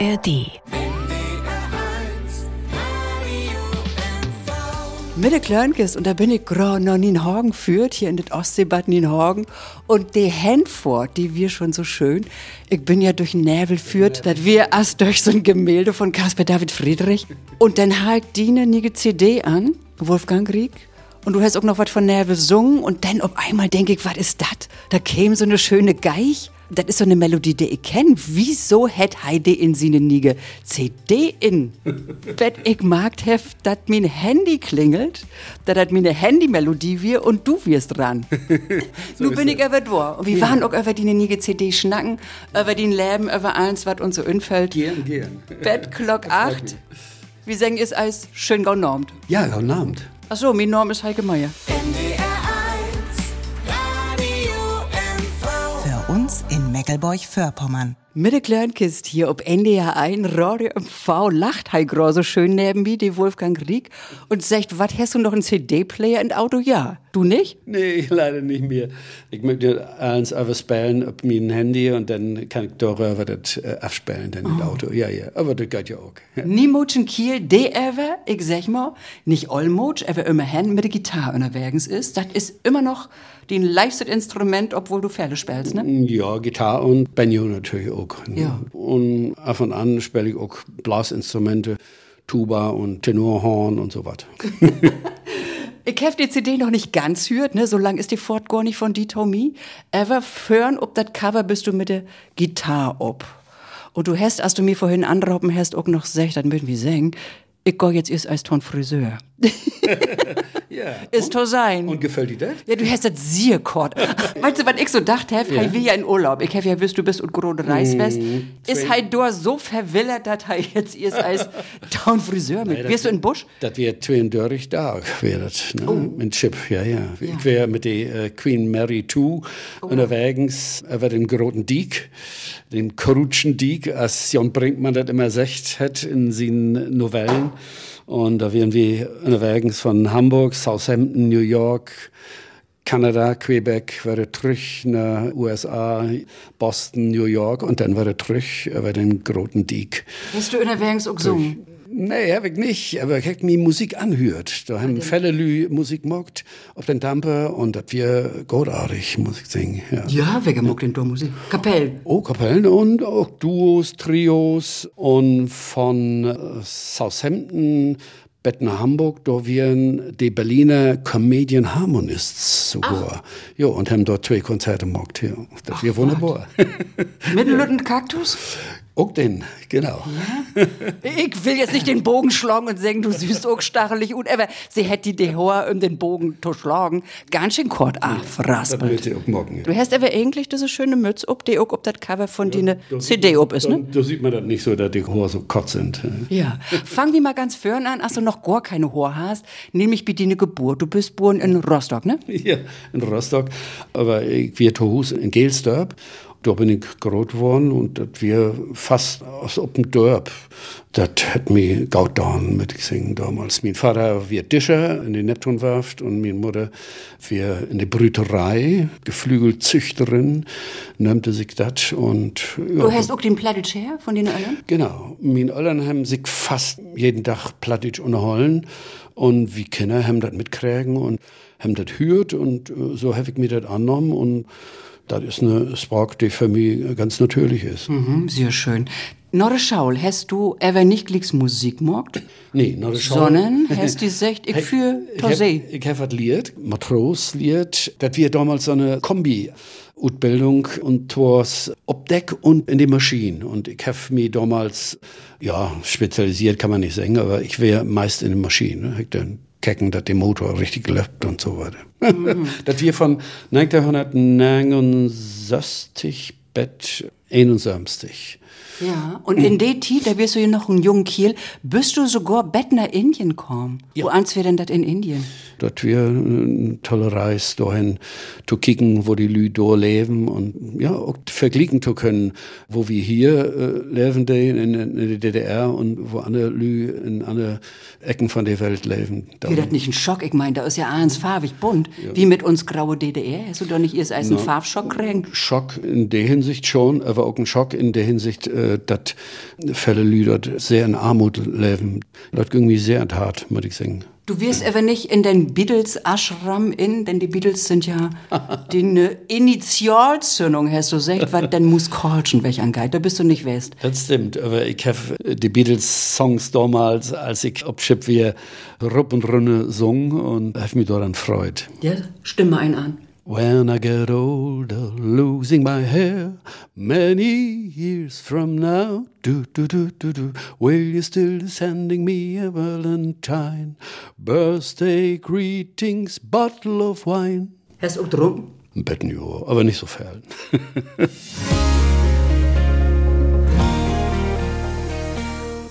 ARD. Mit der Klönkes und da bin ich gerade noch in Hagen führt, hier in das Ostseebad in Hagen. Und die Handfort, die wir schon so schön, ich bin ja durch den Nebel führt, dass wir erst durch so ein Gemälde von Caspar David Friedrich. Und dann halt die eine CD an, Wolfgang Rieck. Und du hast auch noch was von Nerve gesungen und dann auf einmal denke ich, was ist das? Da käme so eine schöne Geich. Das ist so eine Melodie, die ich kenne. Wieso hätt Heide in seine Niege CD in? Wenn ich mag, dass mein Handy klingelt, dass das meine Handymelodie wir und du wirst dran. so Nun bin ich über da. Und wir ja. waren auch über die Niege CD schnacken, über den Leben, über alles, was uns so infällt. Gern, gern. Bett, Glock 8. Wie sagen ist als schön genormt? Ja, genormt. Ach so, mein Name ist Heike Meier. Für in Meckelburg-Vorpommern. Mit der Kleinkist hier ob NDR 1 Radio MV lacht Hei so schön neben mir, die Wolfgang Rieck, und sagt, was hast du noch einen CD-Player im Auto? Ja. Du nicht? Nee, leider nicht mehr. Ich möchte alles einfach spielen auf mein Handy und dann kann ich darüber das äh, abspielen dann im oh. Auto. Ja, ja, aber das geht ja auch. Niemals in Kiel, de ever, ich sag mal, nicht allmoch, aber immerhin mit der Gitarre unterwegs ist, das ist immer noch dein leichtes Instrument, obwohl du Pferde spielst, ne? Ja, Gitarre und Banjo natürlich auch. Ne? Ja. Und ab und an spiele ich auch Blasinstrumente, Tuba und Tenorhorn und so weiter. Ich habe die CD noch nicht ganz hört, ne? So lang ist die Fort gar nicht von die Tommy. Aber hören, ob das Cover bist du mit der Gitarre ob. Und du hast, als du mir vorhin anrauben hast, auch noch gesagt, dann müssen wir singen, ich gehe jetzt erst als Ton Friseur. ja. Ist to sein. Und gefällt dir das? Ja, du hast das sehr kort. weißt du, was ich so dachte, ja. ich will ja in Urlaub. Ich habe ja wüsst, du bist und gerade reist mm, Ist halt dort so verwillert, dass er jetzt erst als Town Friseur mit. Wirst du in Busch? Das wäre twindeutig da, wäre das. Ne? Oh. Mit Chip, ja, ja. ja. Ich wäre mit der äh, Queen Mary II oh. unterwegs über den großen Diek, den Krutschen Diek, als Jon Brinkmann das immer sagt hat in seinen Novellen. Und da wären wir unterwegs von Hamburg, Southampton, New York, Kanada, Quebec, wäre zurück nach USA, Boston, New York und dann wäre zurück über den Groten Diek. Hast du unterwegs auch gesungen? Nee, habe ich nicht, aber ich habe mir Musik anhört. Da haben viele Lü Musik gemacht auf den Damper und das wir großartig Musik singen. Ja, ja wer gemockt denn da Musik? Kapellen? Oh, Kapellen und auch Duos, Trios und von äh, Southampton Bett nach Hamburg, da wären die Berliner Comedian Harmonists sogar. Ja, und haben dort zwei Konzerte gemacht. Ja. Das wäre wunderbar. Mit Lütten Kaktus? Auch den, genau. Ja? Ich will jetzt nicht den Bogen schlagen und sagen, du siehst auch stachelig und aber sie hätte die Hoher um den Bogen zu schlagen. Ganz schön kurz aufraspelt. Ja, du hast aber eigentlich diese schöne Mütze ob die auch ob das Cover von ja, dir CD ob ist, ne? Da, sieht man das nicht so, dass die Hoher so kurz sind. Ja. Fangen wir mal ganz vorne an, als du noch gar keine Hoher hast, nämlich bei deiner Geburt. Du bist geboren in Rostock, ne? Ja, in Rostock. Aber ich wir Hause in Gelsdorp da bin ich groß geworden und das wir fast aus dem Dorf. Das hat mich gautan mit gesungen damals. Mein Vater war Discher in der Neptunwerft und meine Mutter war in der Brüterei, Geflügelzüchterin, nannte sich das. Und, ja. Du hast auch den Plattitsch her von den Öllern? Genau. Meine Öllern haben sich fast jeden Tag Plattitsch unterholen und wie Kinder haben das mitkriegen und haben das hört und äh, so habe ich mir das angenommen und das ist eine Sprache, die für mich ganz natürlich ist. Mhm, sehr schön. Norre Schaul, hast du ever nicht glicks Musik gemacht? Nee, Norre Schaul. Sondern hast du gesagt, ich für Tosee. Ich habe was liert, Matros liert. Das wir damals so eine Kombi. Ausbildung und was ob Deck und in die Maschine. Und ich habe mich damals, ja, spezialisiert kann man nicht sagen, aber ich wäre meist in der Maschine. Ich dann kecken, dass der Motor richtig läuft und so weiter. Mhm. dass wir von 1969 bis 71 ja, und in der Zeit, da wirst du ja noch ein junger Kiel, bist du sogar Bett nach Indien kommen. Ja. Wo ans wäre denn das in Indien? Dort wir eine tolle Reise dahin, zu kicken, wo die Lü da leben und ja, auch vergleichen zu können, wo wir hier äh, leben in, in, der DDR und wo andere Lü in andere Ecken von der Welt leben. Wäre das nicht ein Schock? Ich meine, da ist ja alles farbig bunt, ja. wie mit uns graue DDR. Hast du doch nicht erst als einen Farbschock kriegen? Schock in der Hinsicht schon, aber auch ein Schock in der Hinsicht, äh, dass Fälle Lüdert sehr in Armut leben. Das ging mir sehr hart, muss ich sagen. Du wirst aber nicht in den Beatles Ashram in, denn die Beatles sind ja die ne Initialzündung, hast du gesagt, was denn musikalischen weg angeht. Da bist du nicht west. Das stimmt, aber ich habe die Beatles Songs damals, als ich ob Chip wir Rupp und Runne sung und habe mich daran freut. Ja, stimme ein an. When I get older, losing my hair, many years from now, do do do do do, will you still be sending me a Valentine? Birthday greetings, bottle of wine. Hast du auch getrunken? Ein Betten, ja, aber nicht so viel.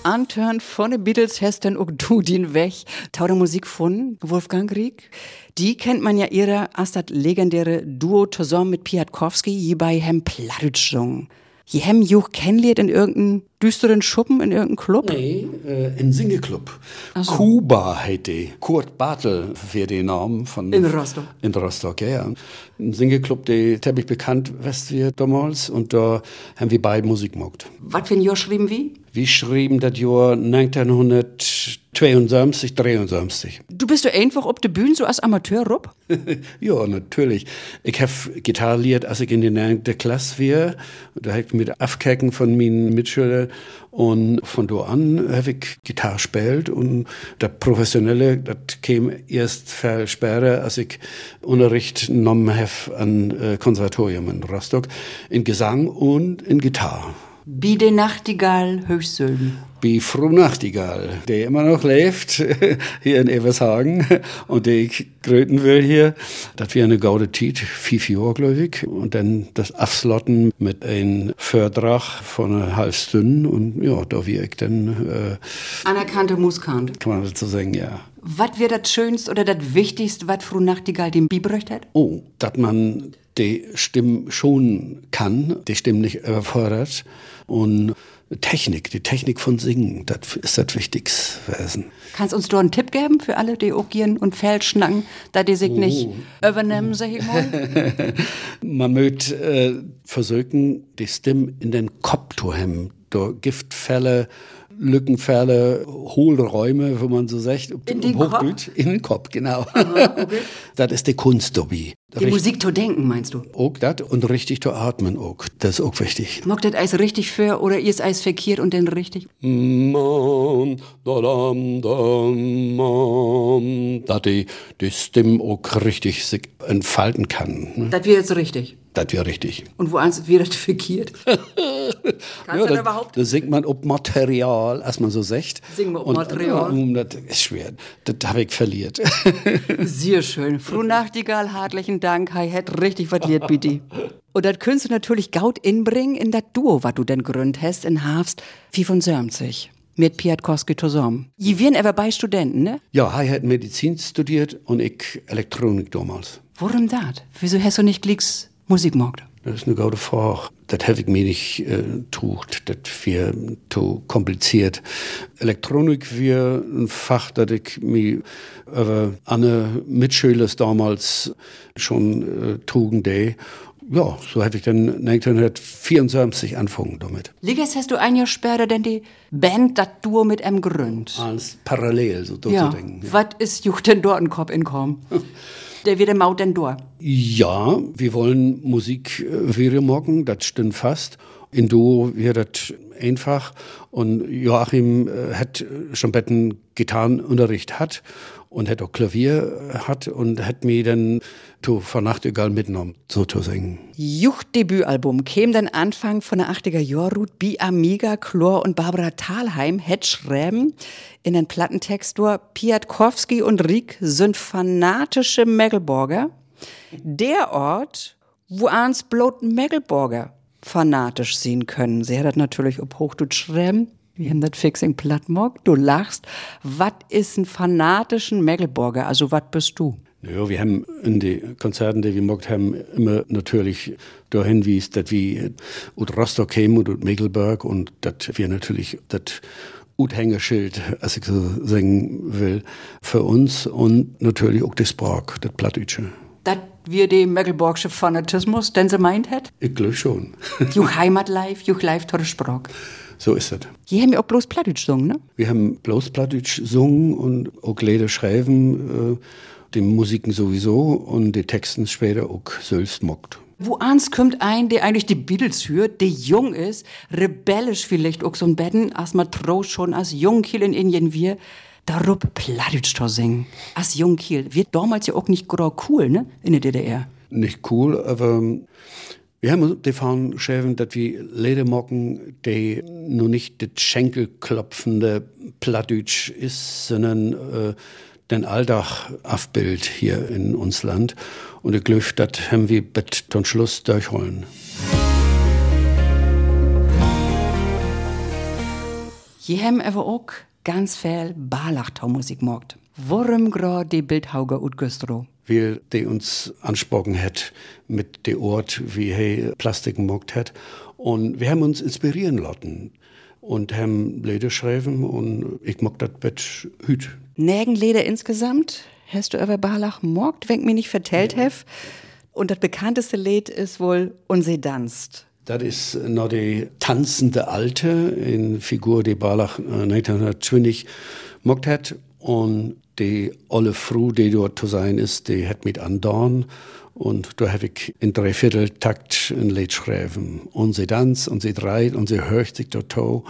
Antören von den Beatles hast auch du den weg. Tau der Musik von Wolfgang Rieck. Die kennt man ja ihre als das legendäre Duo zusammen mit Piatkowski, je bei hem Plattschung. Je hem juch kennenliert in irgendeinem düsteren Schuppen, in irgendeinem Club? Nee, äh, in Singeclub. So. Kuba hätte Kurt Bartel für den Namen von. In Rostock. In Rostock, ja, ja. Ein Singeclub, der habe ich bekannt, weißt wir damals, und da haben wir beide Musik gemacht. Was für ein Jahr schrieben wie? Wir schrieben das Jahr 1972, 73. Du bist doch einfach auf der Bühne so als Amateur, Rob? ja, natürlich. Ich habe Gitarre lehrt, als ich in der Klasse war. Da habe ich mit Aufkecken von meinen Mitschülern und von da an habe ich Gitarre gespielt und das Professionelle, das kam erst viel später, als ich Unterricht genommen habe an äh, Konservatorium in Rostock, in Gesang und in Gitarre. Wie die Nachtigall Höchstsölden. Wie Fru Nachtigall, der immer noch lebt, hier in Evershagen und der ich gröten will hier. Das wäre eine gaude Tit, fünf Jahre, glaube ich. Und dann das Afslotten mit einem Fördrach von einer halb Stunde und ja, da wäre ich dann... Äh, Anerkannte Muskant. Kann man dazu sagen, ja. Was wäre das Schönste oder das Wichtigste, was Fru Nachtigall dem bibräucht hat? Oh, dass man die Stimme schon kann, die Stimme nicht überfordert und Technik, die Technik von Singen, das ist das Wichtigste gewesen. Kannst du uns da einen Tipp geben für alle, die gehen und Feldschnacken, da die sich oh. nicht übernehmen, sag ich mal? Man möchte äh, versuchen, die Stimme in den Kopf zu haben. Da Giftfälle, Lückenfälle, Hohlräume, wo man so sagt, in den Kopf? In den Kopf, genau. Aha, okay. das ist die Kunst dabei. Die Musik zu denken, meinst du? Auch das und richtig zu atmen auch. Das ist auch wichtig. Mag das Eis richtig für oder ihr Eis verkehrt und dann richtig? Dass die, die Stimme auch richtig sich entfalten kann. Ne? Das wäre jetzt richtig. Das wäre richtig. Und wo eins wird das verkehrt? Kannst ja, du das überhaupt? Da singt man ob Material, als man so sagt. Singen wir ob Material. Und, das ist schwer. Das habe ich verliert. Sehr schön. Fru Nachtigall, hartlichen Dank. Hi, hat richtig verliert, bitte. Und das könntest du natürlich gaut inbringen in das Duo, was du denn gründ hast in Hafst, wie von Sörmzig mit Piatkowski zusammen. Je wären aber bei Studenten, ne? Ja, er hat Medizin studiert und ich Elektronik damals. Warum das? Wieso hast du nicht glicks Musikmarkt? Das ist eine gute Frage. Das habe ich mir nicht äh, trucht. Das wäre zu kompliziert. Elektronik wäre ein Fach, das ich mir über eine Mitschüler damals schon äh, trugen. Ja, so habe ich dann 1974 angefangen damit. Liges hast du ein Jahr später denn die Band, das Duo mit einem gründ. Als parallel, so ja. Ja. Was ist juch denn dort in Kopf inkommen? der wieder Maut denn durch. Ja, wir wollen Musik äh, morgen, das stimmt fast. In Duo wird das einfach. Und Joachim äh, hat schon betten Gitarrenunterricht hat und hat auch Klavier hat und hat mir dann zu Vernachtigall mitgenommen, so zu singen. Jucht-Debütalbum käme dann Anfang von der 80er Jahre Bi Amiga, Chlor und Barbara Thalheim het schreiben in den Plattentext Piatkowski und Riek sind fanatische Megelborger. Der Ort, wo ans blot Megelborger fanatisch sehen können. Sie hat das natürlich ob Hochdeutsch schreiben. Wir haben das Fixing Plattmog. Du lachst. Was ist ein fanatischen Megelborger? Also, was bist du? Ja, wir haben in den Konzerten, die wir gemacht haben, immer natürlich dahin, wie es das wie ut Rostock käme und ut Megelberg und das wir natürlich das Uthängerschild, als ich so sagen will, für uns und natürlich auch das Sprach, das Plattdeutsche. Dass wir den Mecklenburgische Fanatismus, den sie meint hat? Ich glaube schon. Juch Heimatlife, juch live tolle Sprach. So ist das. Die haben ja auch bloß Plattdeutsch gesungen, ne? Wir haben bloß Plattdeutsch gesungen und auch Lieder schreiben, äh, die Musiken sowieso und die Texten später auch selbst mockt. Wo ans kommt ein, der eigentlich die Beatles hört, der jung ist, rebellisch vielleicht auch so ein Betten, als man traut schon als Jungkiel in Indien wir, darup Plattdeutsch zu singen. Als Jungkiel. Wird damals ja auch nicht gerade cool, ne? In der DDR. Nicht cool, aber wir haben davon geschrieben, dass wir Lieder mocken, die nur nicht das Schenkelklopfende Plattdeutsch ist, sondern äh, den Alltag abbild hier in uns Land. Und ich glaube, das haben wir bis zum Schluss durchholen. Je haben aber auch ganz viel Barlachtau-Musik gemacht. Warum gerade die Bildhauger und Güstrow? Weil die uns ansprochen hat mit dem Ort, wie er Plastik gemacht hat. Und wir haben uns inspirieren lassen und haben Lieder geschrieben und ich mag das mit hüt. Negen Lieder insgesamt? Hast du über Barlach morgt, wenn mir nicht vertellt ja. hef? Und das bekannteste Lied ist wohl Unse danst. Das ist noch die tanzende Alte in Figur, die Barlach 1920 mockt hat. Und die olle Frau, die dort zu sein ist, die hat mit andorn. Und da habe ich in Dreivierteltakt ein Lied geschrieben. Und sie tanzt und sie dreht und sie hört sich dort to.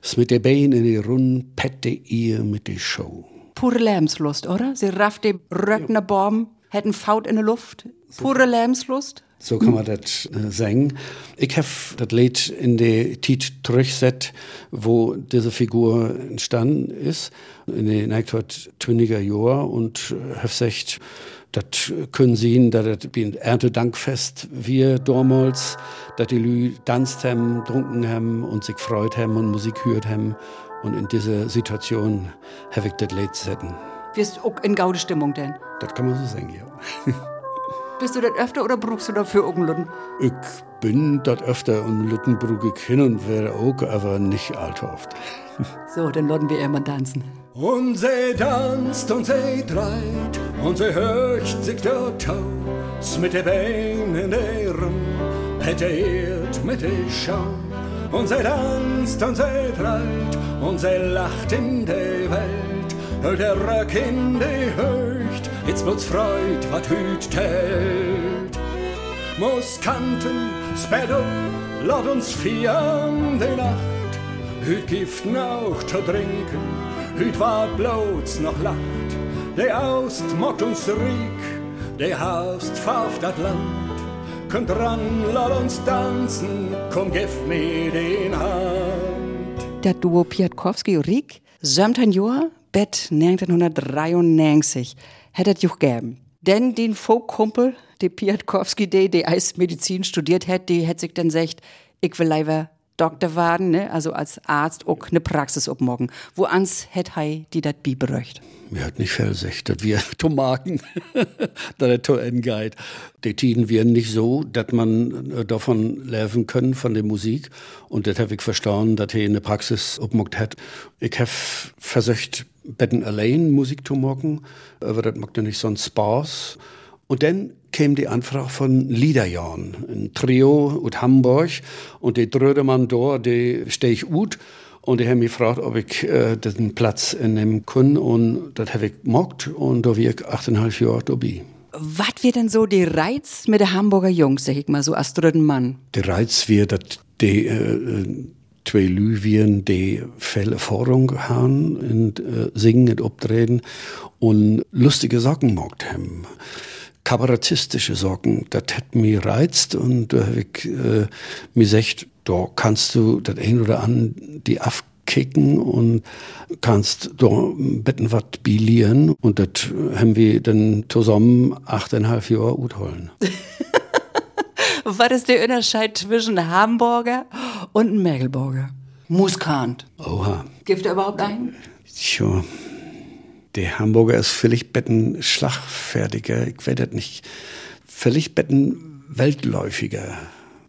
Es mit der Beine in die Runden pette ihr mit der Show. Pure Lebenslust, oder? Sie rafft die Röckner Baum, hätten Faut in der Luft. Pure Lebenslust. So kann man das äh, sagen. Ich habe das Lied in die Tit zurückgesetzt, wo diese Figur entstanden ist, in den 1920er Jahren und habe gesagt, das können sehen, dass das ein Erntedankfest wir damals, dass die Lü tanzt haben, trunken haben und sich freut haben und Musik hört haben. Und in dieser Situation habe ich das Lied setzen. Wirst auch in gaude Stimmung denn? Das kann man so sagen, ja. Bist du das öfter oder brauchst du dafür irgendeinen Ich bin das öfter und Lütten brauche ich hin und wäre auch, aber nicht allzu oft. So, dann lassen wir immer tanzen. Und sie tanzt und sie dreht und sie hört sich dort aus mit den Beinen in der Rum, petiert mit der Schau. Und sie tanzt und sie dreht und sie lacht in der Welt, hört der Röck in die Höcht, jetzt wird's Freud, wat hüt tält. Muskanten, spät up, laut uns vieren die Nacht, hüt Giften auch zu trinken, hüt wart bloß noch lacht, der Aust mockt uns Riek, der Haust pfafft dat Land, kommt ran, lass uns tanzen, komm, gib mir den Hand. Der Duo Piatkowski und Riek, 17 Jahre, Bett 1993, hätte es juch geben. Denn den Folkkumpel, der Piatkowski, der, der als studiert hat, die hätte sich dann gesagt, ich will lieber Doktor werden, ne? also als Arzt auch eine Praxis obmorgen. Wo ans hätt hei die dat bi beröcht? Mir hat nicht dass wir Tomaten, dass er to geht. Die Tiden werden nicht so, dass man äh, davon leben können, von der Musik. Und das habe ich verstanden, dass er eine Praxis obmogt hat. Ich habe versucht, betten allein Musik zu machen, aber das macht ja nicht so einen Spaß. Und dann kam die Anfrage von Liederjahren, ein Trio aus Hamburg. Und die dröde man da, die stehe ich ut. Und die haben mich gefragt, ob ich äh, den Platz nehmen kann. Und das habe ich gemacht. Und da war ich achteinhalb Jahre dabei. Was wird denn so der Reiz mit den Hamburger Jungs, sag ich mal, so als dritten Mann? Der Reiz wird, dass die äh, zwei Lüwien, die viel Erfahrung haben und äh, singen und auftreten und lustige Sachen gemacht haben kabarettistische Sorgen, das hat mich reizt und da habe ich äh, mir gesagt, da kannst du das ein oder andere die aufkicken und kannst da betten was bilieren und das haben wir dann zusammen achteinhalb Jahre holen. Was ist der Unterschied zwischen Hamburger und Mecklenburger? Muskant. Oha. Gibt er überhaupt einen? Sure. Der Hamburger ist völlig betten schlagfertiger, ich weiß das nicht, völlig betten weltläufiger.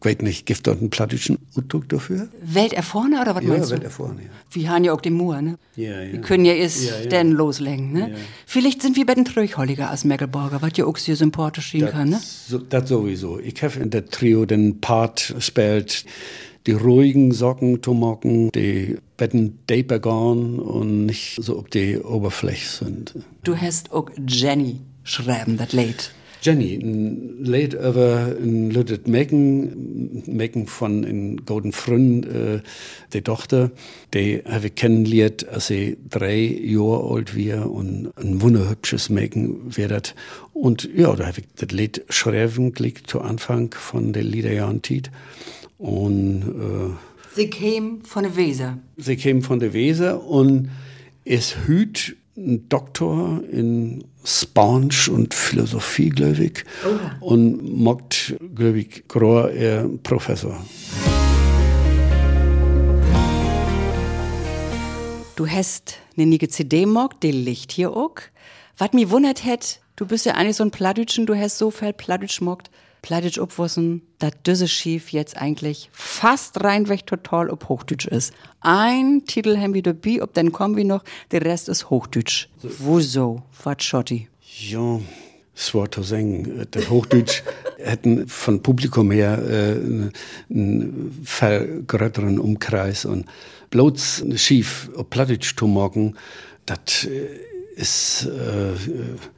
Ich weiß nicht, gibt dort einen plattischen Ausdruck dafür? Welt er vorne oder was Ja, meinst du? er vorne, ja. Wir haben ja auch den Mur, ne? Ja, ja. Wir können ja erst Ja, ja. dann loslegen, ne? Ja. Vielleicht sind wir bei den Tröchholliger als Mecklenburger, was ja auch sehr sympathisch schienen kann, ne? So, das sowieso. Ich habe in der Trio den Part spielt, die ruhigen Socken zu machen, die Betten deeper gehen und nicht so auf die Oberfläche sind. Du hast auch Jenny schreiben, das Lied. Jenny, ein Lied über ein Lüdet Mecken, Mecken von in Golden Frünn, äh, die Tochter, die habe ich kennengelernt, als sie drei Jahre alt war und ein wunderhübsches Mecken wird. Und ja, da habe ich das Lied schreiben gelegt zu Anfang von den Liederjahren Tiet. Und Sie käme von der Weser. äh, sie käme von der Weser und es hüt ein Doktor in Spanisch und Philosophie, glaube ich. Oha. Und mockt, glaube ich, Grohr, er Professor. Du hast eine nige CD mockt, die liegt hier auch. Was mich wundert hätt, du bist ja eigentlich so ein Plattdütschen, du hast so viel Plattdütsch mockt. Plattdütsch obwussen, dat düsse Schief jetzt eigentlich fast reinweg total ob Hochdütsch ist. Ein Titel haben wir dabei, ob dann kommen wir noch, der Rest ist Hochdütsch. Wo so? Was Schotti? Ja, es war zu sagen, der Hochdeutsch hätten von Publikum her äh, einen viel größeren Umkreis und bloß schief auf Plattdeutsch zu machen, das ist äh,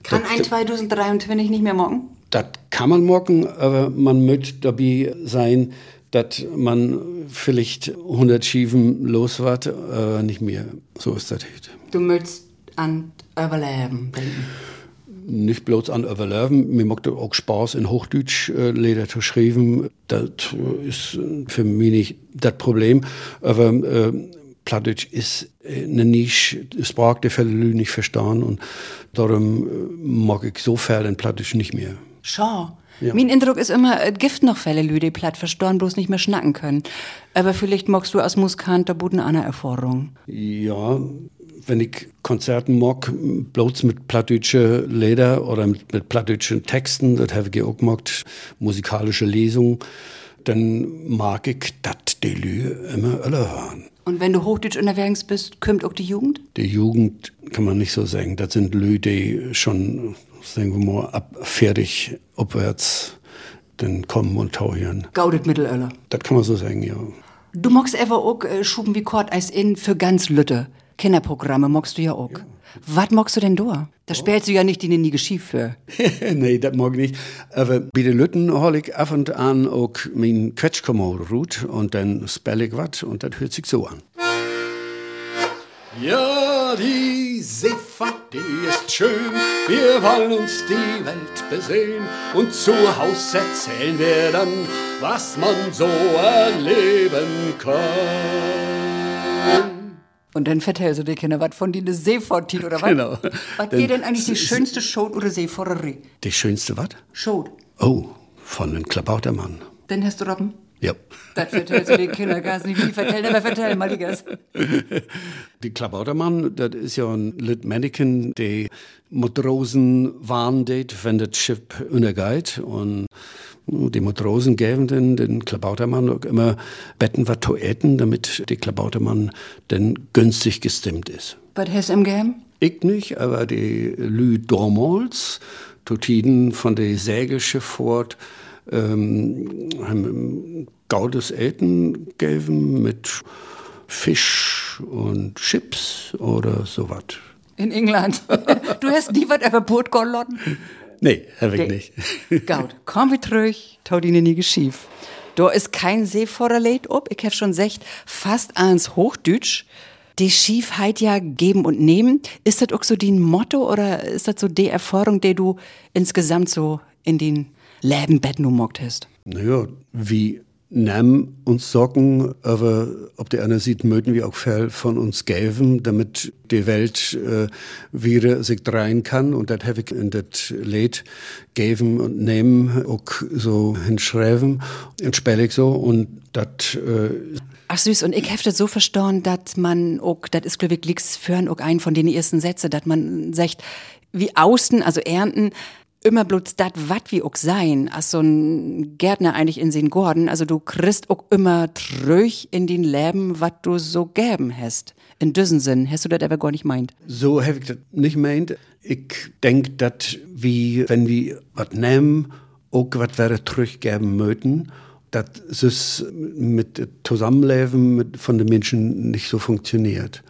Kann ein 2023 nicht mehr morgen? Das kann man morgen, aber man möchte dabei sein, dass man vielleicht 100 Schiefen los war, äh, nicht mehr. So ist das heute. Du möchtest an Überleben denken. Nicht bloß an Überleben, mir macht auch Spaß in Hochdeutsch äh, Leder zu schreiben. Das ist für mich nicht das Problem. Aber äh, Plattdeutsch ist eine Nische, das braucht der Fälle nicht verstehen und darum äh, mag ich so viel in Plattdeutsch nicht mehr. Schau. Ja. Mein Eindruck ist immer, es gibt noch Fälle, Lüde, platt verstorben, bloß nicht mehr schnacken können. Aber vielleicht magst du als Muskant da buden eine Erfahrung. Ja, wenn ich Konzerten mag, bloß mit plattdeutsche Leder oder mit, mit plattdeutschen Texten, das habe ich auch gemacht, musikalische Lesungen, dann mag ich, dass die Lü immer alle hören. Und wenn du Hochdeutsch unterwegs bist, kümmert auch die Jugend? Die Jugend kann man nicht so sagen. Das sind Lü, die schon, sagen wir mal, ab fertig abwärts dann kommen und tauchen. Gaudet Mittelöller. Das kann man so sagen, ja. Du magst einfach auch äh, Schuben wie Kort Eis in für ganz Lütte. Kinderprogramme magst du ja auch. Was magst du denn da? Da spielst du ja nicht die nie geschief für. nee, das mag ich nicht. Aber bei den Lütten hol ich ab und an auch mein Quetschkommode ruht und dann spell ich was und das hört sich so an. Ja, die Seefahrt, die ist schön. Wir wollen uns die Welt besehen. Und zu Haus erzählen wir dann, was man so erleben kann. Und dann vertellst du dir Kinder was von die Seefortin oder was? Genau. Was wäre denn eigentlich die schönste Show oder Seeforderie? Die schönste was? Show. Oh, von den Klabautermann. Dann hast du Robben. Ja. Das vertellst du den Kindern gar nicht. Wie vertellen, aber vertell mal die. Die Klabautermann, das ist ja ein Lit Mannequin, die Matrosen warnt, wenn das Schiff untergeht. Und die Matrosen geben den, den Klabautermann auch immer Betten was zu essen, damit die Klabautermann dann günstig gestimmt ist. Was hast du im Game? Ich nicht, aber die Lü Dormals, Totiden von der Segelschiffahrt, ähm, haben gaudes Eten gegeben mit Fisch und Chips oder sowas. In England. du hast nie was über Burtgollotten? Nee, ich Nee. nicht. Gaut, komm wir zurück, Taudine nie geschief. Da ist kein Seevorderleid ob, ich hab schon gesagt, fast ans Hochdeutsch. Die Schiefheit ja geben und nehmen. Ist das auch so dein Motto oder ist das so die Erfahrung, die du insgesamt so in den Läbenbetten umockt hast? Naja, wie nehmen uns Socken, aber ob der einer sieht, möchten wir auch viel von uns geben, damit die Welt äh, wieder sich drehen kann. Und das habe ich in das Lied geben und nehmen auch so hinschreiben. Und ich so. Und das äh, Ach süß, und ich das so verstanden, dass man auch, das ist glaube ich liegt's für auch ein von den ersten Sätze, dass man sagt, wie außen, also ernten, immer bloß dat, wat wie auch sein, als so ein Gärtner eigentlich in den Gordon. Also du kriegst auch immer tröch in den Leben, wat du so gäben hast. In diesem Sinn, hast du das aber gar nicht meint? So habe ich das nicht meint. Ich denk, dass wie, wenn wir was nehmen, auch was wäre zurückgeben möchten, dass es mit Zusammenleben mit, von den Menschen nicht so funktioniert.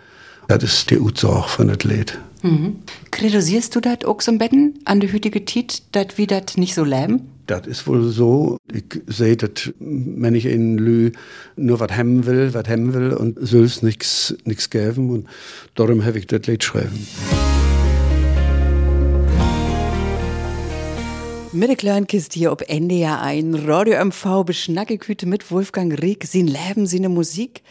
Das ist die Ursache von das Lied. Mhm. Kritisierst du das auch so Betten an der heutige Tit, dass wir das nicht so leben? Das ist wohl so. Ich sehe das, wenn ich in Lü nur was haben will, was haben will und soll es nichts geben. Und darum habe ich das Lied geschrieben. Mit der kleinen Kiste hier ob NDR ein Radio MV beschnackeküte mit Wolfgang Rieck, sie leben, sie ne Musik.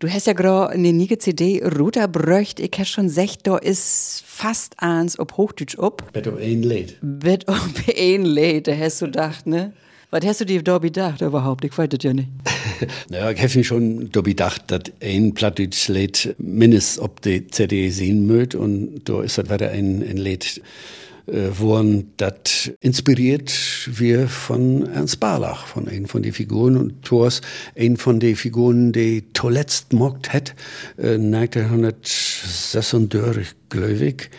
Du hast ja gerade eine niege CD runterbröcht. Ich hab schon gesagt, da ist fast eins ob Hochdeutsch ob. Bet ob ein Lied. Bet ob ein Lied, da hast du gedacht, ne? Was hast du dir da gedacht überhaupt? Ich weiß das ja nicht. naja, ich habe mir schon da gedacht, dass ein plattdeutsches Lied mindestens ob die CD sehen mögt und da ist das wieder ein, ein Lied äh, wurden das inspiriert wir von Ernst Barlach, von einem von den Figuren und Thors, ein von den Figuren, die zuletzt mockt hat, äh, 1936, glaube ich,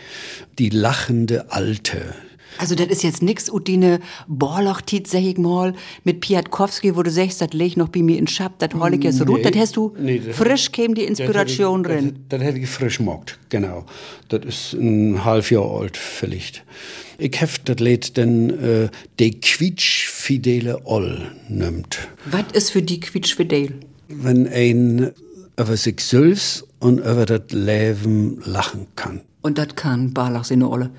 die lachende Alte. Also das ist jetzt nix Udine Borloch-Tit, sag ich mal, mit Piatkowski, wo du sagst, das leg noch bei mir in Schab, das hol ich jetzt nee, das hast du, nee, frisch käme die Inspiration das drin. Das, das hätte ich frisch mockt, genau. Das ist ein halb Jahr alt vielleicht. Ich heft das Lied denn äh, de quietschfidele Oll nimmt. Was ist für die quietschfidel? Wenn ein über sich selbst und über das Leben lachen kann. Und das kann Barlach seine Olle?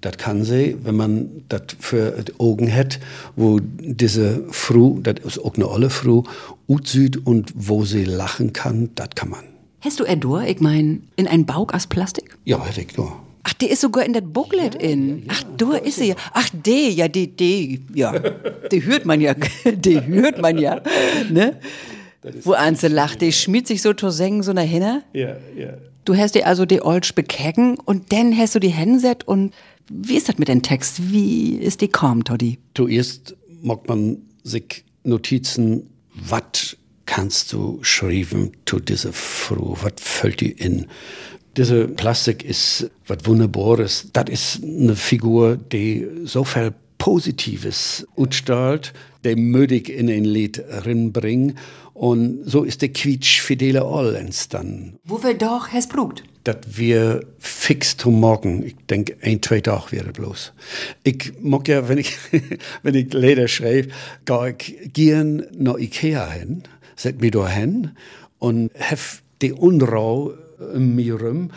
Das kann sie, wenn man das für die Augen hat, wo diese Frau, das ist auch eine olle Frau, utsieht und wo sie lachen kann, das kann man. Hast du Edur, ich mein, in ein Bauch aus Plastik? Ja, hätte ich nur. Ach, die ist sogar in das Booklet ja, in. Ja, Ach, da ist sie ja. Ach, die, ja, die, die, ja. die hört man ja, die hört man ja, ne? Wo Anze lacht, die schmiert sich so zu sengen, so nach hinne. Ja, ja. Du hast dir also die Olsch bekecken und dann hast du die hinset und wie ist das mit dem Text? Wie ist die kaum, Toddy? Zuerst mag man sich Notizen, was kannst du schreiben zu dieser Frau, was fällt dir in? Diese Plastik ist was Wunderbares. Das ist eine Figur, die so viel Positives utstrahlt, der mödig in ein Lied reinbringt. Und so ist der Quietsch Fidele All entstanden. Wo wir doch es brugt? Dass wir fix zum Morgen, ich denke, ein, zwei Tage wäre bloß. Ich mag ja, wenn ich, wenn ich Leder schreibe, gehe ich gern nach Ikea hin, set mich da hin und hef die Unruhe in mir rum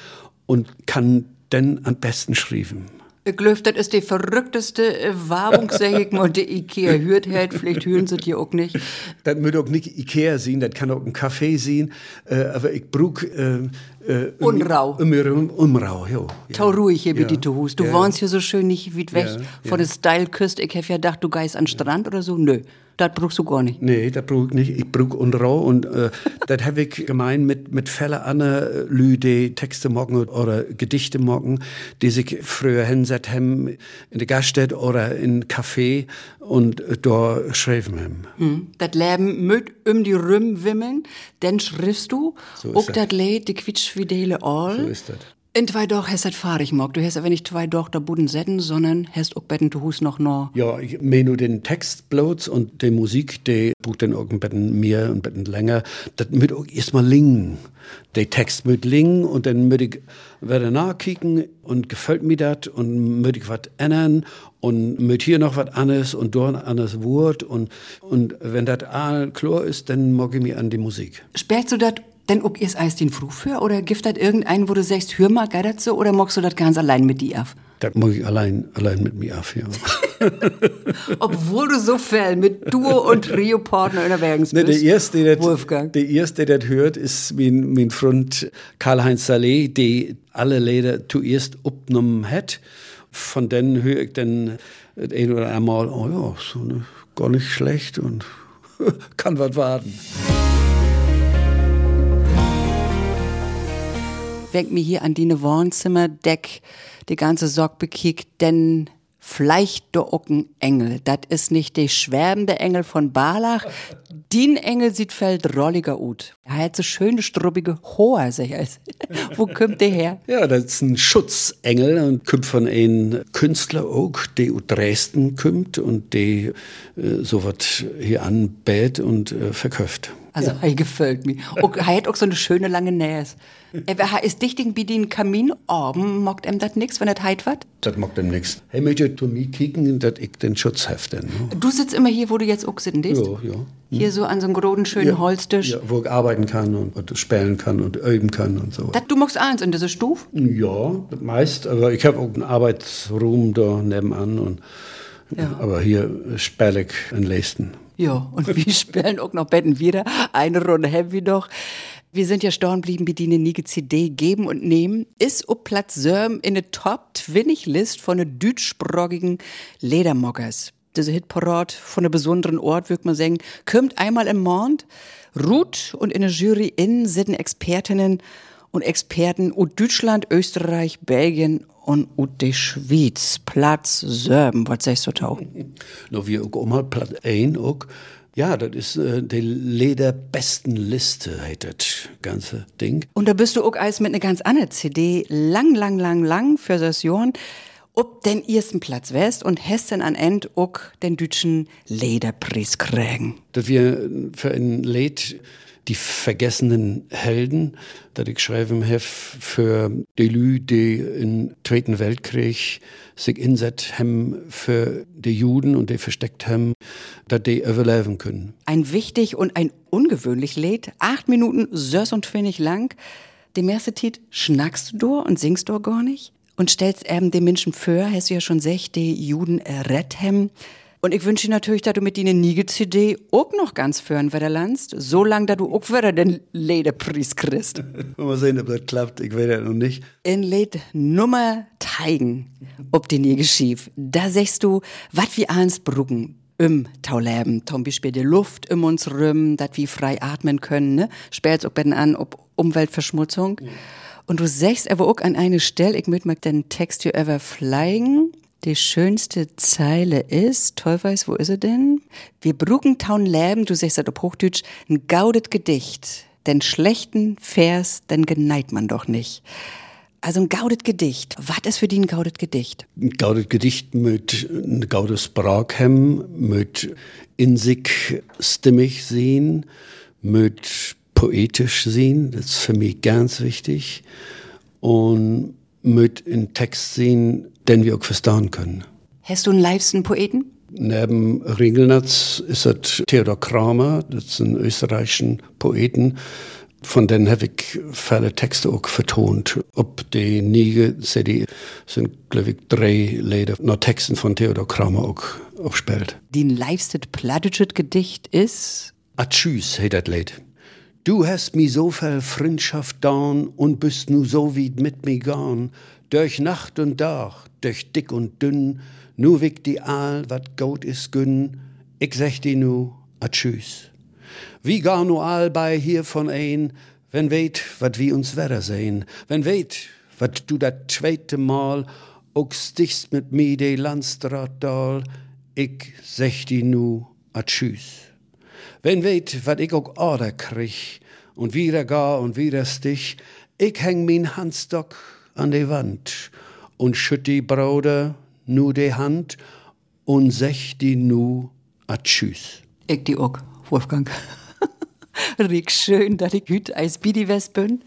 und kann dann am besten schreiben. Ich glaube, das ist die verrückteste äh, Werbung, sag ich mal, die Ikea hört hat. Vielleicht hören sie die auch nicht. Das muss auch nicht Ikea sein, das kann auch ein Café sein. Äh, aber ich brauche äh, äh, Unrau. Um, Umrau, ja. Tau ruhig hier ja. bitte, du Hus. Du ja. wohnst hier so schön nicht weit weg ja. von der Style-Küste. Ich hätte ja gedacht, du gehst an den Strand oder so. Nö. Das brauchst du gar nicht. Nee, das brauch ich nicht. Ich brauch Unrau und äh, das habe ich gemeint mit, mit Fälle an Lü, die Texte morgen oder Gedichte morgen, die sich früher hinset haben in der Gaststätte oder in Café und da schreiben haben. Hm. Das Leben mit um die Rüm wimmeln, dann schriftst du, so auch das Lied, die Quitschfidele all. So ist das. In zwei Doch hast das fahrig mag. Du hast aber nicht zwei Doch da Buden setten, sondern hast auch betten du Hus noch noch. Ja, ich meine nur den Text bloß und die Musik, die bucht dann auch ein bisschen mehr und bisschen länger. Das müt auch erstmal lingen. Der Text müt lingen und dann müt ich wieder nachkicken und gefällt mir das und müt ich was ändern und müt hier noch was anderes und dort ein anderes Wort und, und wenn das all klar ist, dann mag ich mich an die Musik. Spielst du das denn ob ihr es den Früh für oder gibt das irgendeinen, wo du sagst, hör mal, geht das so oder magst du das ganz allein mit dir auf? Das mag ich allein, allein mit mir auf, ja. Obwohl du so viel mit Duo und Trio-Partner unterwegs bist. Ne, der erste, der Wolfgang. Der erste, der das hört, ist mein, mein Freund Karl-Heinz Saleh, der alle Lieder zuerst abgenommen hat. Von denen höre ich dann ein oder einmal, oh ja, so ne, gar nicht schlecht und kann was warten. Ich mir hier an die Wohnzimmerdeck die ganze Sock bekickt, denn vielleicht auch ein Engel. Das ist nicht der schwärmende Engel von Barlach. Den Engel sieht fällt rolliger ut. Er hat so schöne, strubbige Hoher, sag ich. Wo kommt der her? Ja, das ist ein Schutzengel und kommt von einem Künstler auch, der aus Dresden kommt und der äh, so was hier anbät und äh, verkauft. Also, ja. er gefällt mir. Und er hat auch so eine schöne lange Nähe. Er ist dichting wie den Kamin oben, mockt ihm das nix, wenn er heit wird? Das mockt ihm nix. Er möchte zu mir kicken, dass ich den Schutz hefte. Ne? Du sitzt immer hier, wo du jetzt auch sitzt? Ja, ja. Hier so an so einem großen, schönen ja, Holztisch? Ja, wo ich arbeiten kann und, und spielen kann und üben kann und so. Das, du magst eins in dieser Stufe? Ja, meist. Aber ich habe auch einen Arbeitsraum da nebenan. Und, ja. Aber hier spiele ich in Leisten. Ja, und wir spielen auch noch Betten wieder. Eine Runde haben wir noch. Wir sind ja stehen blieben, bedienen nie CD geben und nehmen. Ist ob Platz Sörm in der Top 20 List von den deutschsprachigen Ledermoggers. Diese Hitparade von einem besonderen Ort, würde man sagen, kommt einmal im Monat. Ruth und in der Jury in sitzen Expertinnen und Experten aus Deutschland, Österreich, Belgien und aus der Schweiz. Platz Sörm, was sagst du da? No, wir auch Platz ein, auch ja, das ist äh, die Lederbestenliste, heißt das ganze Ding. Und da bist du auch als mit einer ganz anderen CD lang, lang, lang, lang für Session ob den ersten Platz west und Hessen an End auch den deutschen Lederpreis kriegen. Dass wir für ein Lied die vergessenen Helden, dat ich schreiben habe für die Lü, die im Zweiten Weltkrieg sich inset haben für die Juden und die versteckt haben, dass die überleben können. Ein wichtig und ein ungewöhnlich Lied, acht Minuten sös und finnig lang. Dem ersten Titel schnackst du und singst du gar nicht und stellst eben den Menschen vor, hast du ja schon gesagt, die Juden retten. Und ich wünsche dir natürlich, dass du mit deiner Nige-CD auch noch ganz führen Wetterlandst, so lange, dass du auch wieder den Lederpreis kriegst. Mal sehen, ob das klappt. Ich weiß ja noch nicht. In Lied Nummer Teigen, ob die nie geschief. Da sagst du, was wir eins bruggen im Tauleben. Zum Beispiel die Luft um uns rum, dass wir frei atmen können, ne? Spät's auch an, ob Umweltverschmutzung. Ja. Und du sagst aber auch an eine Stelle, ich möchte mal den Text hier ever fliegen. Die schönste Zeile ist, weiß, wo ist er denn? Wir brucken taun leben, du sagst das auf Hochdeutsch, ein gaudet Gedicht. Den schlechten Vers, den geneigt man doch nicht. Also ein gaudet Gedicht. Was ist für dich ein gaudet Gedicht? Ein gaudet Gedicht mit ein gaudes Braghem, mit in sich stimmig sehen, mit poetisch sehen, das ist für mich ganz wichtig. Und mit in Text sehen, den wir auch verstehen können. Hast du einen liebsten Poeten? Neben Ringelnatz ist das Theodor Kramer, das ist ein österreichischen Poeten. Von denen habe ich viele Texte auch vertont. Ob die Niege CD sind, glaube ich, drei Lieder noch Texten von Theodor Kramer auch aufspielt. Die liebste plattdeutsche Gedicht ist? A tschüss, heißt das Lied. Du hast mi so viel Freundschaft down und bist nu so wie mit mi gone, durch Nacht und Tag, durch dick und dünn, nu wick die Aal, wat Gold is günn, ich sech di nu a tschüss. Wie gar nu all bei hier von ein, wenn weht, wat wie uns Wetter sehn, wenn weht, wat du dat zweite Mal ook stichst mit mi de Landstratdal, ich sech di nu a tschüss. Wenn weht, wat ich auch Order krieg, und wieder gar und wieder stich, ich häng min Handstock an die Wand und schütt die Braude nu die Hand und sech die nu a tschüss. Ich die auch, Wolfgang. Riech schön, dass ich hüt als Bidiwest bin.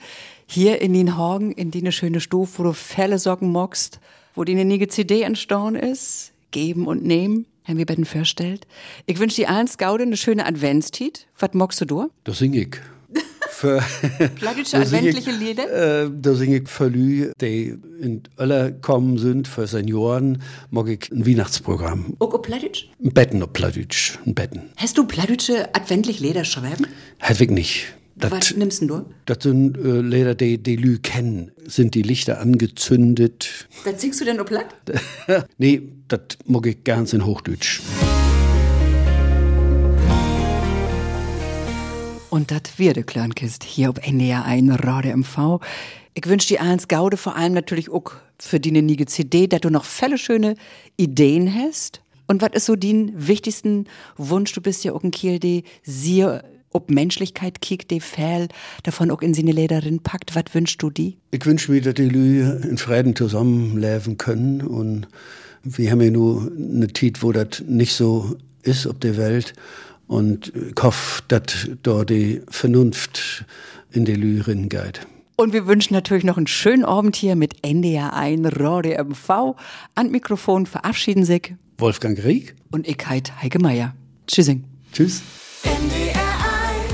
Hier in den Hagen, in die schöne Stufe, wo du Felle Socken mockst, wo die eine CD entstanden ist. Geben und nehmen haben wir beiden vorstellt. Ich wünsche dir allen Scoude eine schöne Adventstiet. Was magst du du? Das sing ich. Für Plattdeutsche adventliche Lieder? Äh, da singe ich für Lü, die in alle kommen sind, für Senioren, mag ich ein Weihnachtsprogramm. Auch auf Plattdeutsch? Ein Betten auf Plattdeutsch, ein Betten. Hast du plattdeutsche adventliche Lieder schreiben? Hätte ich nicht. Das, Was nimmst du? Das sind äh, Lieder, die die Lü kennen. Sind die Lichter angezündet. Was singst du denn auf Platt? nee, das mag ich ganz in Hochdeutsch. Und das wird Kleinkist hier auf NDR 1 Radio MV. Ich wünsche dir eins Gaude, vor allem natürlich auch für die niege CD, dass du noch viele schöne Ideen hast. Und was ist so dein wichtigsten Wunsch? Du bist ja auch ein Kiel, die sehr ob Menschlichkeit kickt, die Fell davon auch in seine Lederin packt. Was wünschst du die? Ich wünsche mir, dass die Lü in Frieden zusammenleben können. Und wir haben ja nur eine Zeit, wo das nicht so ist auf der Welt. Und ich hoffe, dass da die Vernunft in die Lyrin geht. Und wir wünschen natürlich noch einen schönen Abend hier mit NDR 1 Radio MV. An Mikrofon verabschieden sich Wolfgang Rieck und ich Heid Heike Meier. Tschüssing. Tschüss. NDR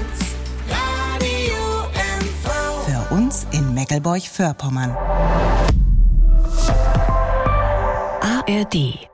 1 Radio MV. Für uns in Meckelburg-Vorpommern. ARD